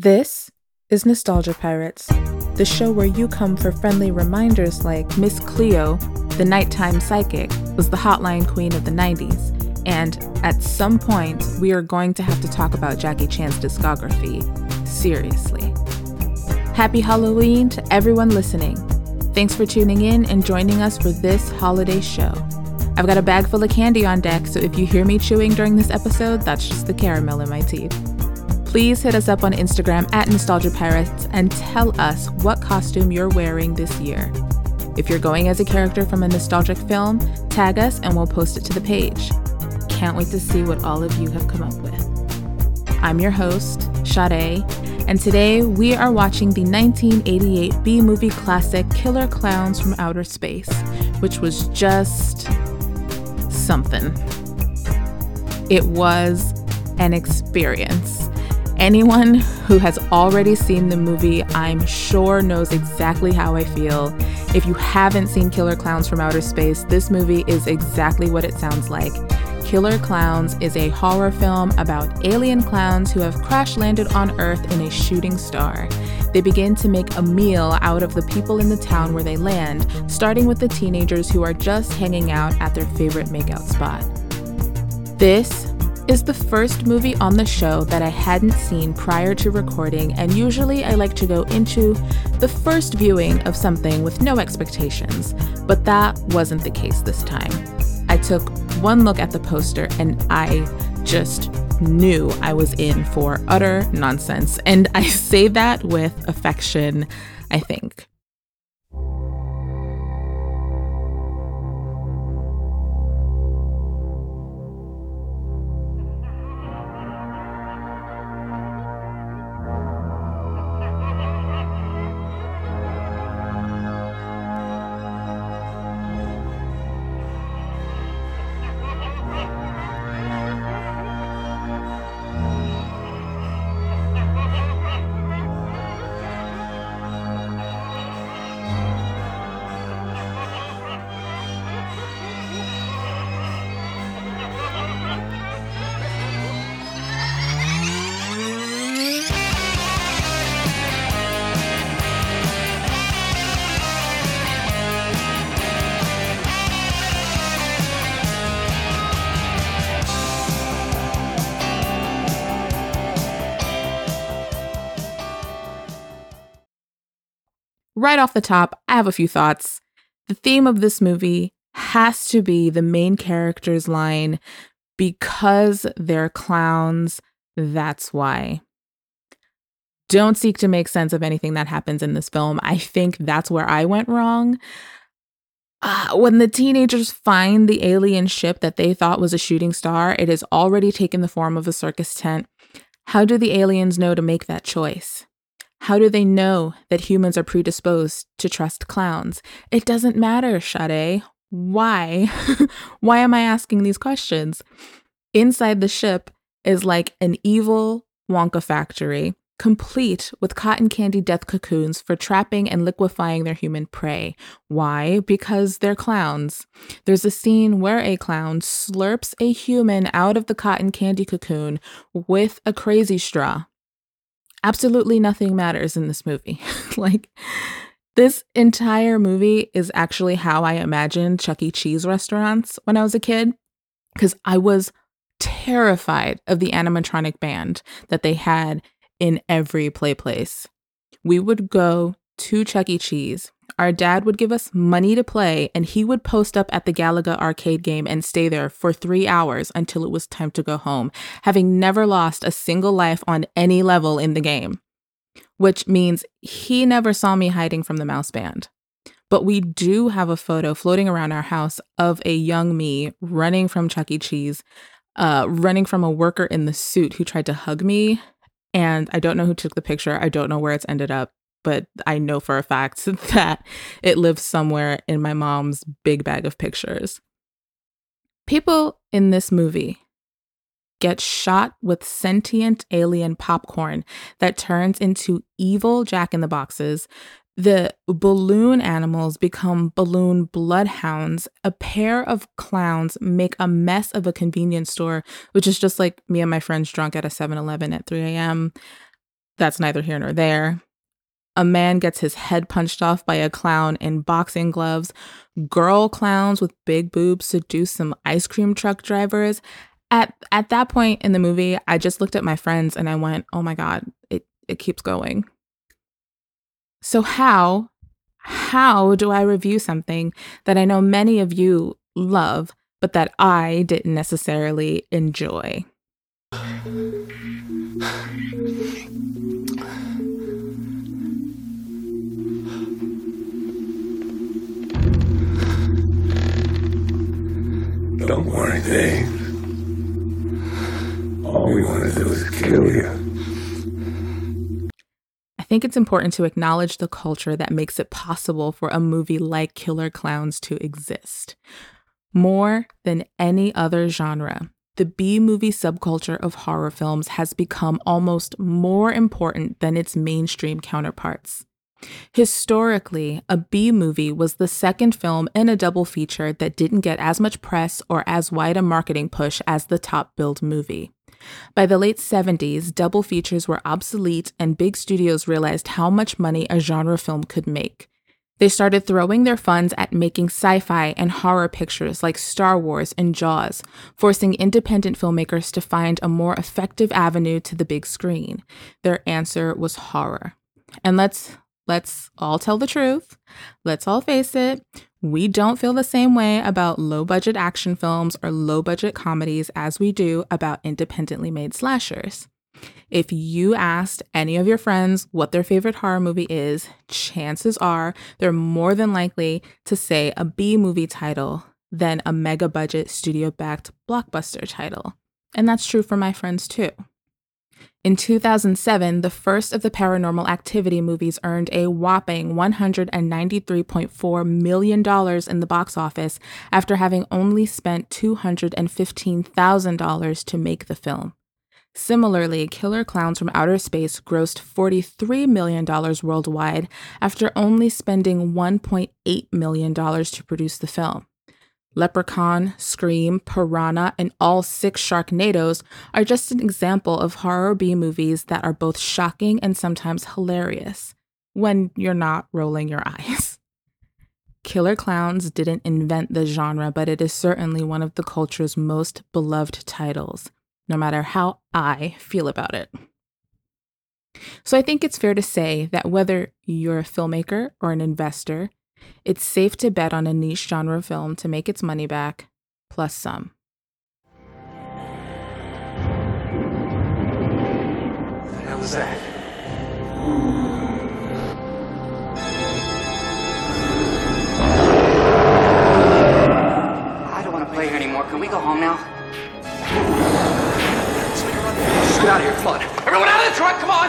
This is Nostalgia Pirates, the show where you come for friendly reminders like Miss Cleo, the nighttime psychic, was the hotline queen of the 90s. And at some point, we are going to have to talk about Jackie Chan's discography. Seriously. Happy Halloween to everyone listening. Thanks for tuning in and joining us for this holiday show. I've got a bag full of candy on deck, so if you hear me chewing during this episode, that's just the caramel in my teeth. Please hit us up on Instagram at Nostalgia Pirates and tell us what costume you're wearing this year. If you're going as a character from a nostalgic film, tag us and we'll post it to the page. Can't wait to see what all of you have come up with. I'm your host, Sade, and today we are watching the 1988 B movie classic Killer Klowns from Outer Space, which was just something. It was an experience. Anyone who has already seen the movie, I'm sure, knows exactly how I feel. If you haven't seen Killer Klowns from Outer Space, this movie is exactly what it sounds like. Killer Klowns is a horror film about alien clowns who have crash landed on Earth in a shooting star. They begin to make a meal out of the people in the town where they land, starting with the teenagers who are just hanging out at their favorite makeout spot. This is the first movie on the show that I hadn't seen prior to recording, and usually I like to go into the first viewing of something with no expectations, but that wasn't the case this time. I took one look at the poster and I just knew I was in for utter nonsense, and I say that with affection, I think. Right off the top, I have a few thoughts. The theme of this movie has to be the main character's line because they're clowns, that's why. Don't seek to make sense of anything that happens in this film. I think that's where I went wrong. Uh, when the teenagers find the alien ship that they thought was a shooting star, it has already taken the form of a circus tent. How do the aliens know to make that choice? How do they know that humans are predisposed to trust clowns? It doesn't matter, Sade. Why? Why am I asking these questions? Inside the ship is like an evil Wonka factory, complete with cotton candy death cocoons for trapping and liquefying their human prey. Why? Because they're clowns. There's a scene where a clown slurps a human out of the cotton candy cocoon with a crazy straw absolutely nothing matters in this movie. like, this entire movie is actually how I imagined Chuck E. Cheese restaurants when I was a kid, because I was terrified of the animatronic band that they had in every play place. We would go to Chuck E. Cheese our dad would give us money to play, and he would post up at the Galaga arcade game and stay there for three hours until it was time to go home, having never lost a single life on any level in the game. Which means he never saw me hiding from the mouse band. But we do have a photo floating around our house of a young me running from Chuck E. Cheese, uh, running from a worker in the suit who tried to hug me. And I don't know who took the picture. I don't know where it's ended up but I know for a fact that it lives somewhere in my mom's big bag of pictures. People in this movie get shot with sentient alien popcorn that turns into evil jack in the boxes. The balloon animals become balloon bloodhounds. A pair of clowns make a mess of a convenience store, which is just like me and my friends drunk at a 7 Eleven at 3 a.m that's neither here nor there. A man gets his head punched off by a clown in boxing gloves. Girl clowns with big boobs seduce some ice cream truck drivers. At at that point in the movie, I just looked at my friends and I went, "Oh my god, it it keeps going." So how how do I review something that I know many of you love, but that I didn't necessarily enjoy? Don't worry, Dave. All we want to do is kill you I think it's important to acknowledge the culture that makes it possible for a movie like Killer Klowns to exist. More than any other genre, the B movie subculture of horror films has become almost more important than its mainstream counterparts. Historically, a B movie was the second film in a double feature that didn't get as much press or as wide a marketing push as the top billed movie. By the late 70s, double features were obsolete, and big studios realized how much money a genre film could make. They started throwing their funds at making sci fi and horror pictures like Star Wars and Jaws, forcing independent filmmakers to find a more effective avenue to the big screen. Their answer was horror. And let's let's all tell the truth. Let's all face it. We don't feel the same way about low budget action films or low budget comedies as we do about independently made slashers. If you asked any of your friends what their favorite horror movie is, chances are they're more than likely to say a B movie title than a mega budget studio backed blockbuster title. And that's true for my friends too. In 2007, the first of the paranormal activity movies earned a whopping $193.4 million in the box office after having only spent $215,000 to make the film. Similarly, Killer Klowns from Outer Space grossed $43 million worldwide after only spending $1.8 million to produce the film. Leprechaun, Scream, Piranha, and all six Sharknadoes are just an example of horror B movies that are both shocking and sometimes hilarious when you're not rolling your eyes. Killer Klowns didn't invent the genre, but it is certainly one of the culture's most beloved titles, no matter how I feel about it. So I think it's fair to say that whether you're a filmmaker or an investor, it's safe to bet on a niche genre film to make its money back, plus some. What the hell that? I don't want to play here anymore. Can we go home now? Get out of here. Come on. Everyone out of the truck. Come on.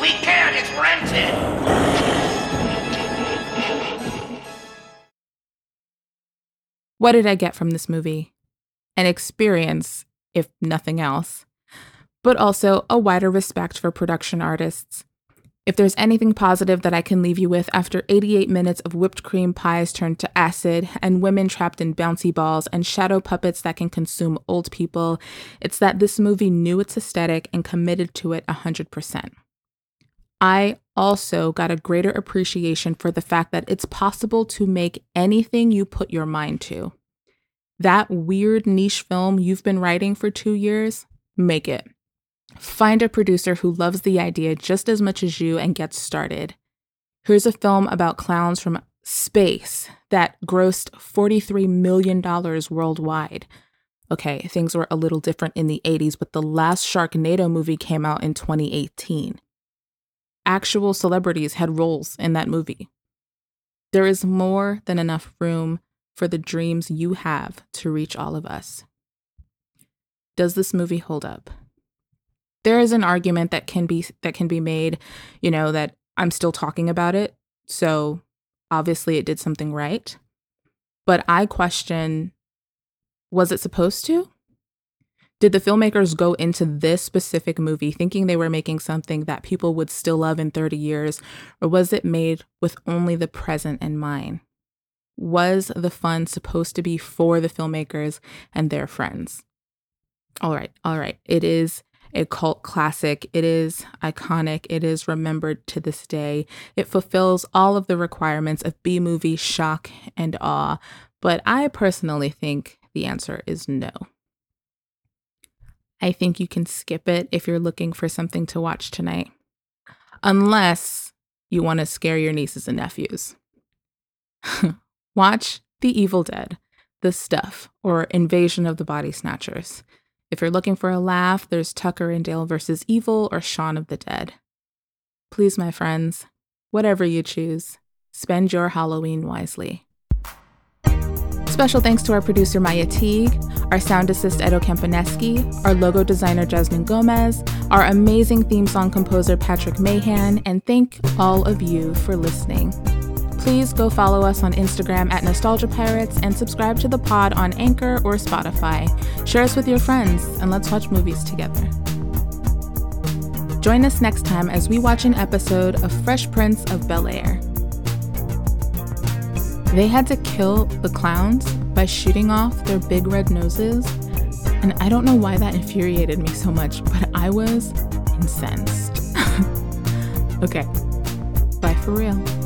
We can't. It's rented. What did I get from this movie? An experience, if nothing else, but also a wider respect for production artists. If there's anything positive that I can leave you with after 88 minutes of whipped cream pies turned to acid and women trapped in bouncy balls and shadow puppets that can consume old people, it's that this movie knew its aesthetic and committed to it 100%. I also got a greater appreciation for the fact that it's possible to make anything you put your mind to. That weird niche film you've been writing for two years, make it. Find a producer who loves the idea just as much as you and get started. Here's a film about clowns from space that grossed $43 million worldwide. Okay, things were a little different in the 80s, but the last Sharknado movie came out in 2018 actual celebrities had roles in that movie. There is more than enough room for the dreams you have to reach all of us. Does this movie hold up? There is an argument that can be that can be made, you know, that I'm still talking about it, so obviously it did something right. But I question was it supposed to? Did the filmmakers go into this specific movie thinking they were making something that people would still love in 30 years, or was it made with only the present in mind? Was the fun supposed to be for the filmmakers and their friends? All right, all right. It is a cult classic. It is iconic. It is remembered to this day. It fulfills all of the requirements of B movie shock and awe. But I personally think the answer is no. I think you can skip it if you're looking for something to watch tonight, unless you want to scare your nieces and nephews. watch The Evil Dead, The Stuff, or Invasion of the Body Snatchers. If you're looking for a laugh, there's Tucker and Dale versus Evil or Shaun of the Dead. Please, my friends, whatever you choose, spend your Halloween wisely. Special thanks to our producer Maya Teague, our sound assist Edo Campaneschi, our logo designer Jasmine Gomez, our amazing theme song composer Patrick Mahan, and thank all of you for listening. Please go follow us on Instagram at Nostalgia Pirates and subscribe to the pod on Anchor or Spotify. Share us with your friends and let's watch movies together. Join us next time as we watch an episode of Fresh Prince of Bel Air. They had to kill the clowns by shooting off their big red noses. And I don't know why that infuriated me so much, but I was incensed. okay, bye for real.